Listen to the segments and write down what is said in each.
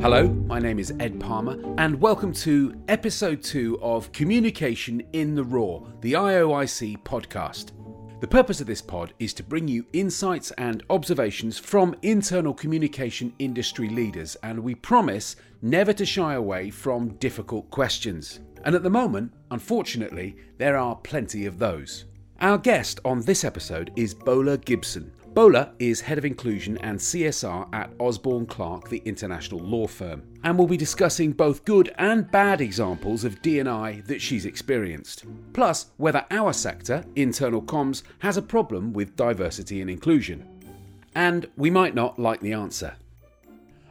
Hello, my name is Ed Palmer, and welcome to episode two of Communication in the Raw, the IOIC podcast. The purpose of this pod is to bring you insights and observations from internal communication industry leaders, and we promise never to shy away from difficult questions. And at the moment, unfortunately, there are plenty of those. Our guest on this episode is Bola Gibson. Bola is Head of Inclusion and CSR at Osborne Clarke, the international law firm, and we'll be discussing both good and bad examples of D&I that she's experienced. Plus, whether our sector, internal comms, has a problem with diversity and inclusion. And we might not like the answer.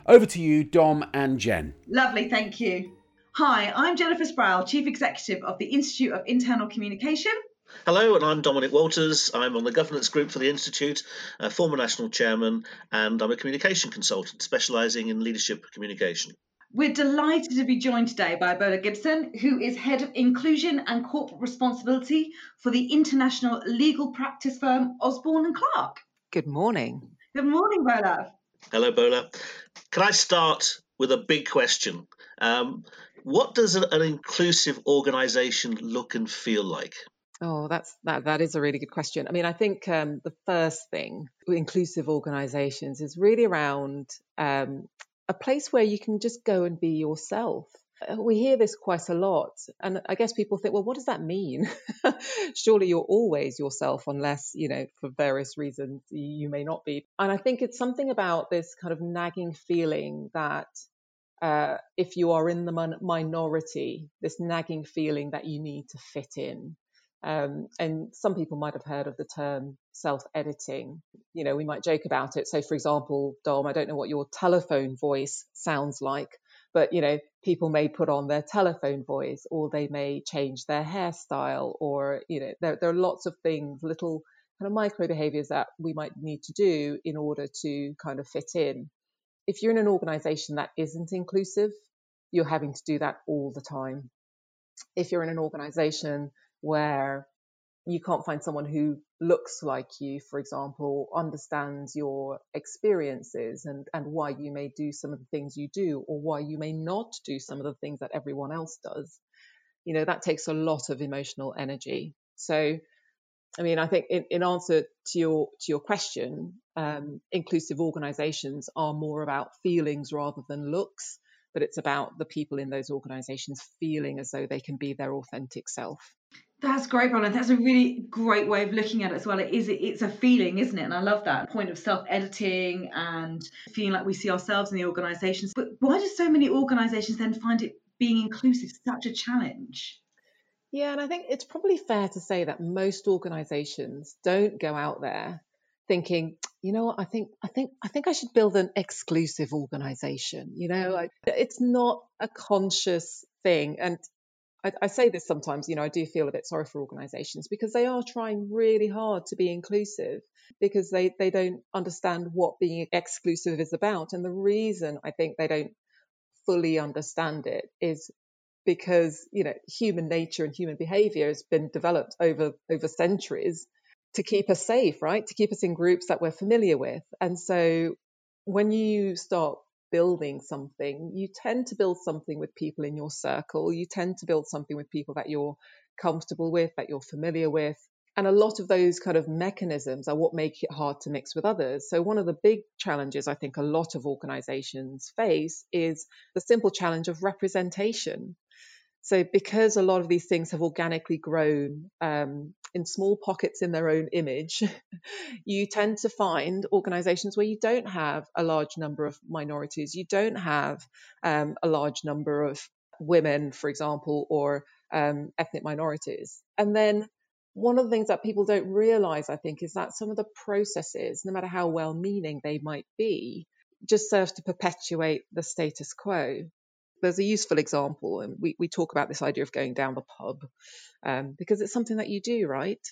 Over to you, Dom and Jen. Lovely, thank you. Hi, I'm Jennifer Sproul, Chief Executive of the Institute of Internal Communication Hello, and I'm Dominic Walters. I'm on the governance group for the Institute, a former national chairman, and I'm a communication consultant specialising in leadership communication. We're delighted to be joined today by Bola Gibson, who is Head of Inclusion and Corporate Responsibility for the international legal practice firm Osborne and Clarke. Good morning. Good morning, Bola. Hello, Bola. Can I start with a big question? Um, what does an, an inclusive organisation look and feel like? Oh, that's that. That is a really good question. I mean, I think um, the first thing with inclusive organisations is really around um, a place where you can just go and be yourself. Uh, we hear this quite a lot, and I guess people think, well, what does that mean? Surely you're always yourself, unless you know for various reasons you may not be. And I think it's something about this kind of nagging feeling that uh, if you are in the minority, this nagging feeling that you need to fit in. Um, and some people might have heard of the term self editing. You know, we might joke about it. So, for example, Dom, I don't know what your telephone voice sounds like, but, you know, people may put on their telephone voice or they may change their hairstyle, or, you know, there, there are lots of things, little kind of micro behaviors that we might need to do in order to kind of fit in. If you're in an organization that isn't inclusive, you're having to do that all the time. If you're in an organization where you can't find someone who looks like you, for example, understands your experiences and, and why you may do some of the things you do or why you may not do some of the things that everyone else does. You know, that takes a lot of emotional energy. So, I mean, I think in, in answer to your to your question, um, inclusive organisations are more about feelings rather than looks, but it's about the people in those organisations feeling as though they can be their authentic self. That's great, Roland. That's a really great way of looking at it as well. It is it's a feeling, isn't it? And I love that point of self-editing and feeling like we see ourselves in the organizations. But why do so many organizations then find it being inclusive such a challenge? Yeah, and I think it's probably fair to say that most organizations don't go out there thinking, you know what, I think I think I think I should build an exclusive organization. You know, it's not a conscious thing. And I, I, say this sometimes, you know, I do feel a bit sorry for organisations because they are trying really hard to be inclusive because they, they don't understand what being exclusive is about. And the reason I think they don't fully understand it is because, you know, human nature and human behaviour has been developed over over centuries to keep us safe, right? To keep us in groups that we're familiar with. And so when you start building something, you tend to build something with people in your circle. You tend to build something with people that you're comfortable with, that you're familiar with. And a lot of those kind of mechanisms are what make it hard to mix with others. So, one of the big challenges I think a lot of organizations face is the simple challenge of representation. So, because a lot of these things have organically grown um, in small pockets in their own image, you tend to find organizations where you don't have a large number of minorities, you don't have um, a large number of women, for example, or um, ethnic minorities. And then one of the things that people don't realize, I think, is that some of the processes, no matter how well meaning they might be, just serve to perpetuate the status quo there's a useful example, and we, we talk about this idea of going down the pub um, because it's something that you do, right?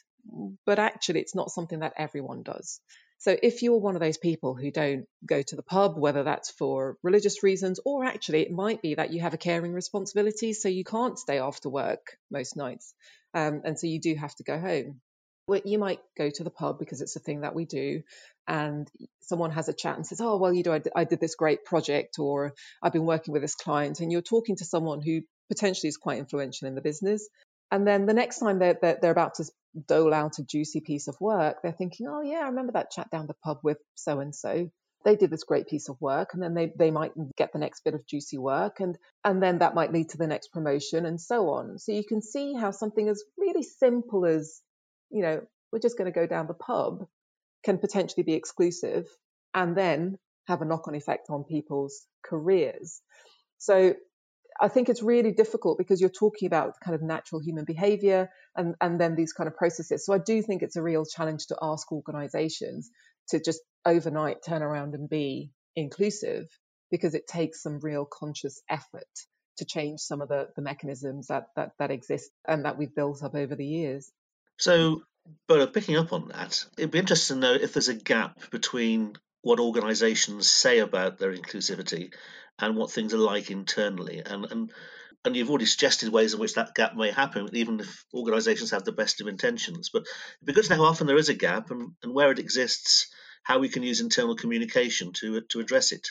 But actually, it's not something that everyone does. So if you're one of those people who don't go to the pub, whether that's for religious reasons or actually it might be that you have a caring responsibility, so you can't stay after work most nights, um, and so you do have to go home. Well, you might go to the pub because it's a thing that we do, and someone has a chat and says, "Oh, well, you know, I, did this great project, or I've been working with this client," and you're talking to someone who potentially is quite influential in the business, and then the next time they're, they're, they're about to dole out a juicy piece of work, they're thinking, "Oh, yeah, I remember that chat down the pub with so and so." They did this great piece of work, and then they, they might get the next bit of juicy work, and and then that might lead to the next promotion, and so on. So you can see how something as really simple as, you know, we're just going to go down the pub can potentially be exclusive and then have a knock on effect on people's careers. So I think it's really difficult because you're talking about kind of natural human behavior and, and then these kind of processes. So I do think it's a real challenge to ask organizations to just overnight turn around and be inclusive because it takes some real conscious effort to change some of the, the mechanisms that, that, that exist and that we've built up over the years. So but picking up on that, it'd be interesting to know if there's a gap between what organisations say about their inclusivity and what things are like internally. And and and you've already suggested ways in which that gap may happen, even if organisations have the best of intentions. But it'd be good to know how often there is a gap and, and where it exists, how we can use internal communication to to address it.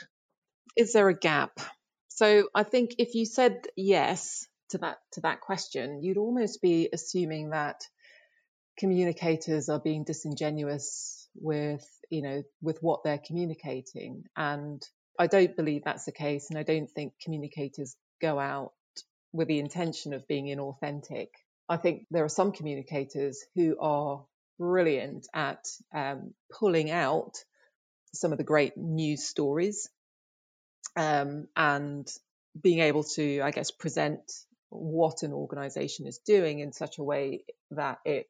Is there a gap? So I think if you said yes to that to that question, you'd almost be assuming that communicators are being disingenuous with you know with what they're communicating. And i don't believe that's the case and i don't think communicators go out with the intention of being inauthentic. I think there are some communicators who are brilliant at um, pulling out some of the great news stories um, and being able to i guess present what an organization is doing in such a way that it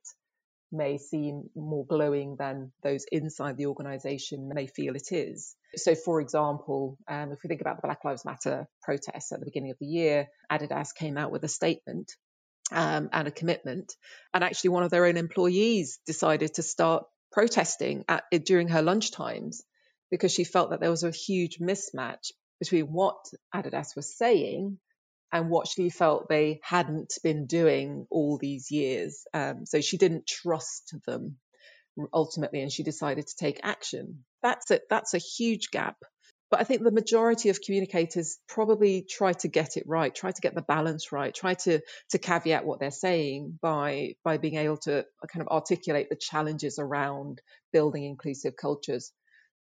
may seem more glowing than those inside the organization may feel it is. So, for example, um, if we think about the Black Lives Matter protests at the beginning of the year, Adidas came out with a statement um, and a commitment. And actually, one of their own employees decided to start protesting at, during her lunch times because she felt that there was a huge mismatch between what Adidas was saying and what she felt they hadn't been doing all these years. Um, so she didn't trust them ultimately, and she decided to take action. That's it. That's a huge gap. But I think the majority of communicators probably try to get it right, try to get the balance right, try to to caveat what they're saying by by being able to kind of articulate the challenges around building inclusive cultures.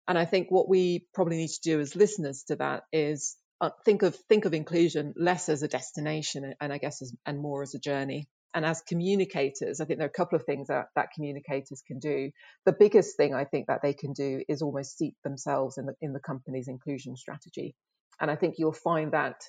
And I think what we probably need to do as listeners to that is uh, think of think of inclusion less as a destination and I guess as, and more as a journey. And as communicators, I think there are a couple of things that, that communicators can do. The biggest thing I think that they can do is almost seat themselves in the in the company's inclusion strategy. And I think you'll find that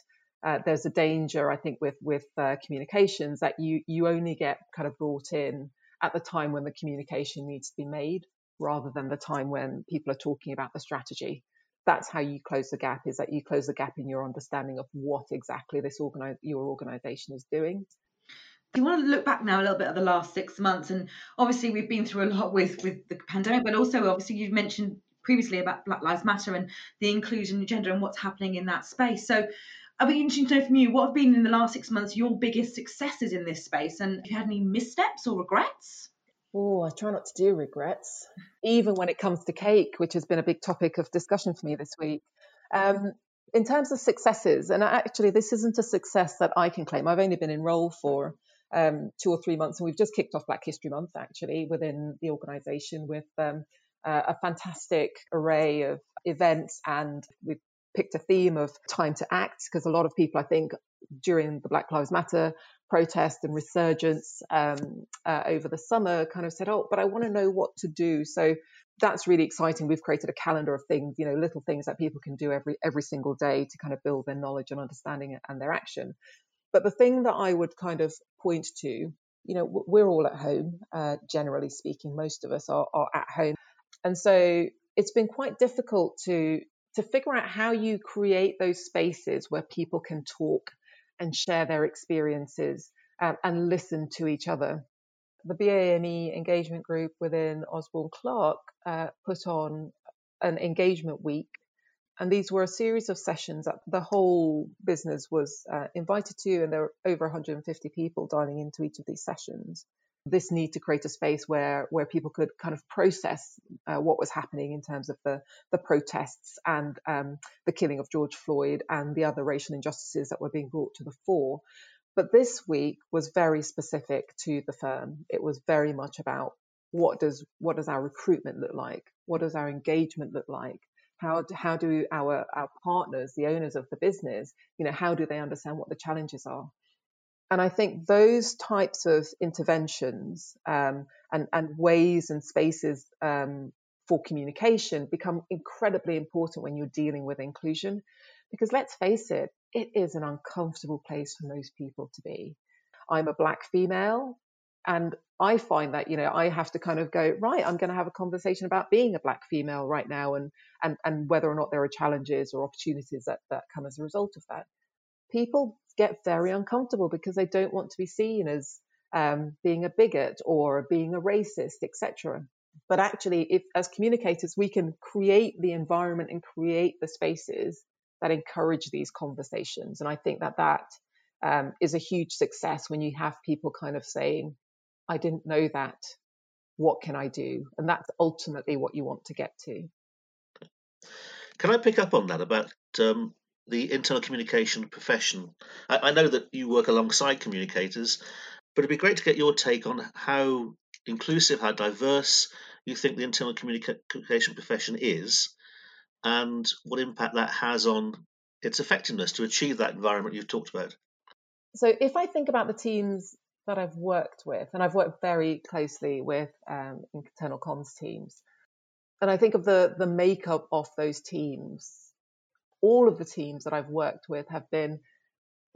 uh, there's a danger, I think, with with uh, communications that you you only get kind of brought in at the time when the communication needs to be made, rather than the time when people are talking about the strategy that's how you close the gap is that you close the gap in your understanding of what exactly this organize your organization is doing. You want to look back now a little bit at the last six months? And obviously we've been through a lot with with the pandemic but also obviously you've mentioned previously about black lives matter and the inclusion agenda and what's happening in that space. So I'd be interested to know from you what have been in the last six months your biggest successes in this space? And have you had any missteps or regrets Oh, I try not to do regrets, even when it comes to cake, which has been a big topic of discussion for me this week. Um, in terms of successes, and actually, this isn't a success that I can claim. I've only been in role for um, two or three months, and we've just kicked off Black History Month actually within the organisation with um, uh, a fantastic array of events, and we've picked a theme of time to act because a lot of people, I think, during the Black Lives Matter protest and resurgence um, uh, over the summer kind of said, oh, but I want to know what to do. So that's really exciting. We've created a calendar of things, you know, little things that people can do every every single day to kind of build their knowledge and understanding and their action. But the thing that I would kind of point to, you know, we're all at home, uh, generally speaking. Most of us are, are at home, and so it's been quite difficult to to figure out how you create those spaces where people can talk and share their experiences um, and listen to each other. The BAME engagement group within Osborne Clarke uh, put on an engagement week, and these were a series of sessions that the whole business was uh, invited to, and there were over 150 people dialing into each of these sessions. This need to create a space where where people could kind of process uh, what was happening in terms of the the protests and um, the killing of George Floyd and the other racial injustices that were being brought to the fore. But this week was very specific to the firm. It was very much about what does what does our recruitment look like? What does our engagement look like? How do, how do our our partners, the owners of the business, you know, how do they understand what the challenges are? And I think those types of interventions um, and, and ways and spaces um, for communication become incredibly important when you're dealing with inclusion. Because let's face it, it is an uncomfortable place for most people to be. I'm a black female, and I find that you know I have to kind of go right. I'm going to have a conversation about being a black female right now, and and and whether or not there are challenges or opportunities that that come as a result of that. People get very uncomfortable because they don't want to be seen as um, being a bigot or being a racist, etc. But actually, if as communicators we can create the environment and create the spaces that encourage these conversations, and I think that that um, is a huge success when you have people kind of saying, "I didn't know that. What can I do?" And that's ultimately what you want to get to. Can I pick up on that about um, the internal communication profession. I, I, know that you work alongside communicators, but it'd be great to get your take on how inclusive, how diverse you think the internal communication profession is, and what impact that has on its effectiveness to achieve that environment you've talked about. So, if I think about the teams that I've worked with, and I've worked very closely with um, internal comms teams, and I think of the the makeup of those teams all of the teams that I've worked with have been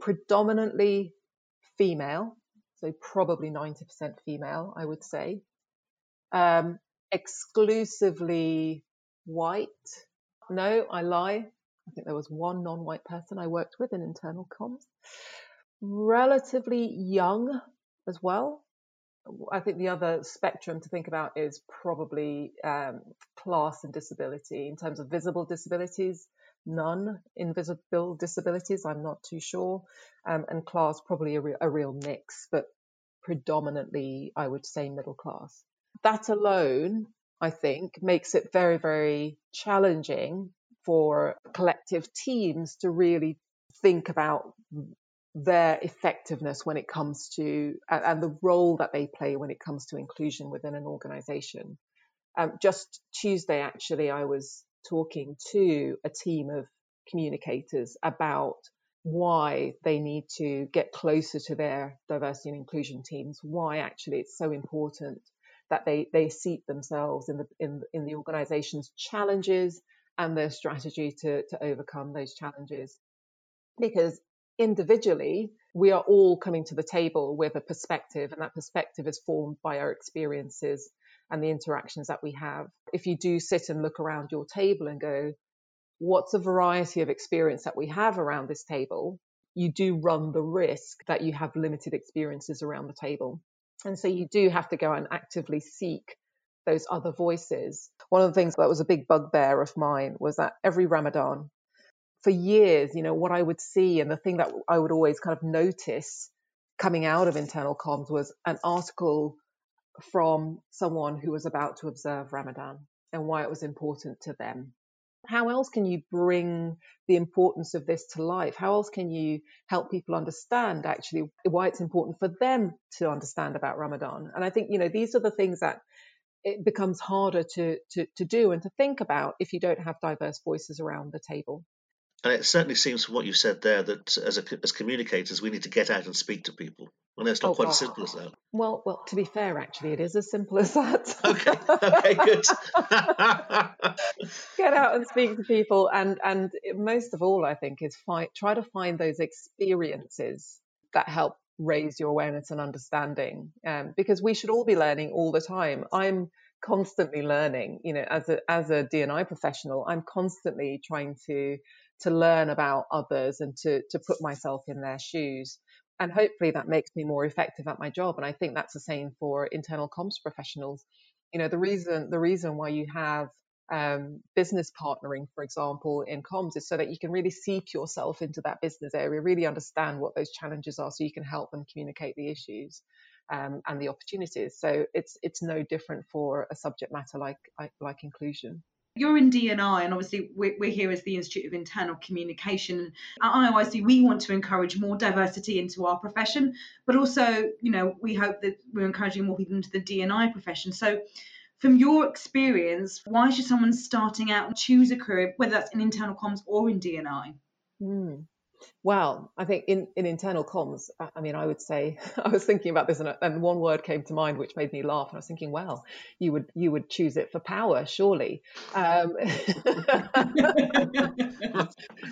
predominantly female, so probably 90% female, I would say. Um, exclusively white. No, I lie. I think there was one non white person I worked with in internal comms. Relatively young as well. I think the other spectrum to think about is probably um, class and disability in terms of visible disabilities none invisible disabilities. I'm not too sure. Um, and class, probably a, re- a real mix, but predominantly, I would say, middle class. That alone, I think, makes it very, very challenging for collective teams to really think about their effectiveness when it comes to and the role that they play when it comes to inclusion within an organization. Um, just Tuesday, actually, I was talking to a team of communicators about why they need to get closer to their diversity and inclusion teams, why actually it's so important that they, they seat themselves in the in, in the organization's challenges and their strategy to, to overcome those challenges. Because individually, we are all coming to the table with a perspective, and that perspective is formed by our experiences and the interactions that we have. If you do sit and look around your table and go, what's the variety of experience that we have around this table? You do run the risk that you have limited experiences around the table. And so you do have to go and actively seek those other voices. One of the things that was a big bugbear of mine was that every Ramadan, for years, you know, what I would see and the thing that I would always kind of notice coming out of internal comms was an article from someone who was about to observe Ramadan and why it was important to them. How else can you bring the importance of this to life? How else can you help people understand actually why it's important for them to understand about Ramadan? And I think, you know, these are the things that it becomes harder to, to, to do and to think about if you don't have diverse voices around the table. And it certainly seems from what you've said there that as, a, as communicators, we need to get out and speak to people. Well, it's not oh, quite as simple as that. Well, well, to be fair, actually, it is as simple as that. okay, okay, good. get out and speak to people, and and most of all, I think, is find, try to find those experiences that help raise your awareness and understanding. Um, because we should all be learning all the time. I'm constantly learning. You know, as a as a D&I professional, I'm constantly trying to to learn about others and to to put myself in their shoes and hopefully that makes me more effective at my job and i think that's the same for internal comms professionals you know the reason the reason why you have um, business partnering for example in comms is so that you can really seek yourself into that business area really understand what those challenges are so you can help them communicate the issues um, and the opportunities. So it's it's no different for a subject matter like like inclusion. You're in D&I, and obviously we're, we're, here as the Institute of Internal Communication. At IOIC, we want to encourage more diversity into our profession, but also, you know, we hope that we're encouraging more people into the D&I profession. So, from your experience, why should someone starting out choose a career, whether that's in internal comms or in D&I? Mm. Well, I think in, in internal comms, I mean, I would say I was thinking about this, and, and, one word came to mind which made me laugh. And I was thinking, well, you would you would choose it for power, surely. Um,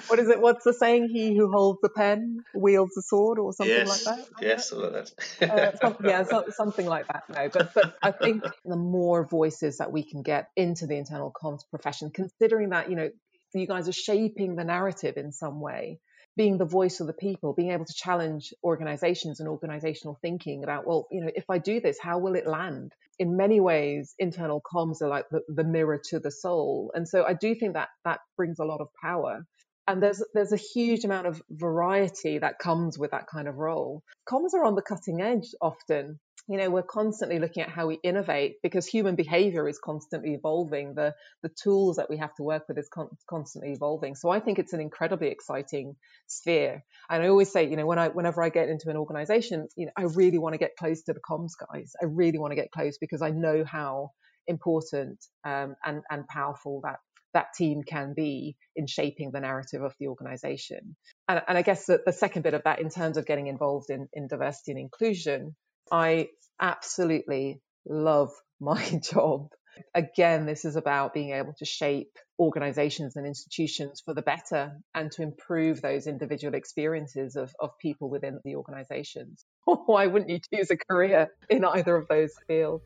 what is it? What's the saying? He who holds the pen wields the sword, or something yes. like that. Yes, like that. uh, something, yeah, so, something like that. No, but but I think the more voices that we can get into the internal comms profession, considering that you know you guys are shaping the narrative in some way being the voice of the people, being able to challenge organizations and organizational thinking about, well, you know, if I do this, how will it land? In many ways, internal comms are like the, the mirror to the soul. And so I do think that that brings a lot of power. And there's there's a huge amount of variety that comes with that kind of role. Comms are on the cutting edge often you know we're constantly looking at how we innovate because human behavior is constantly evolving. The the tools that we have to work with is con- constantly evolving. So i think it's an incredibly exciting sphere. And i always say you know when i whenever i get into an organization you know i really want to get close to the comms guys. I really want to get close because i know how important um, and and powerful that that team can be in shaping the narrative of the organization. And, and I guess the, the, second bit of that, in terms of getting involved in, in diversity and inclusion, I absolutely love my job. Again, this is about being able to shape organizations and institutions for the better and to improve those individual experiences of, of people within the organizations. Why wouldn't you choose a career in either of those fields?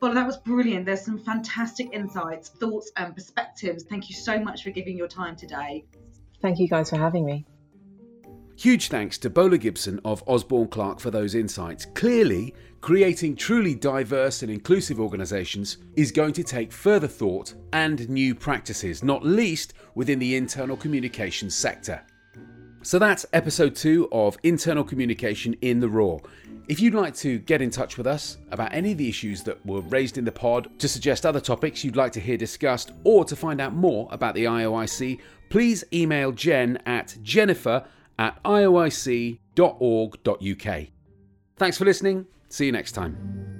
Well, that was brilliant. There's some fantastic insights, thoughts, and perspectives. Thank you so much for giving your time today. Thank you guys for having me. Huge thanks to Bola Gibson of Osborne Clarke for those insights. Clearly, creating truly diverse and inclusive organisations is going to take further thought and new practices, not least within the internal communications sector. So that's episode two of Internal Communication in the Raw. If you'd like to get in touch with us about any of the issues that were raised in the pod, to suggest other topics you'd like to hear discussed, or to find out more about the IOIC, please email Jen at jennifer at ioic.org.uk. Thanks for listening. See you next time.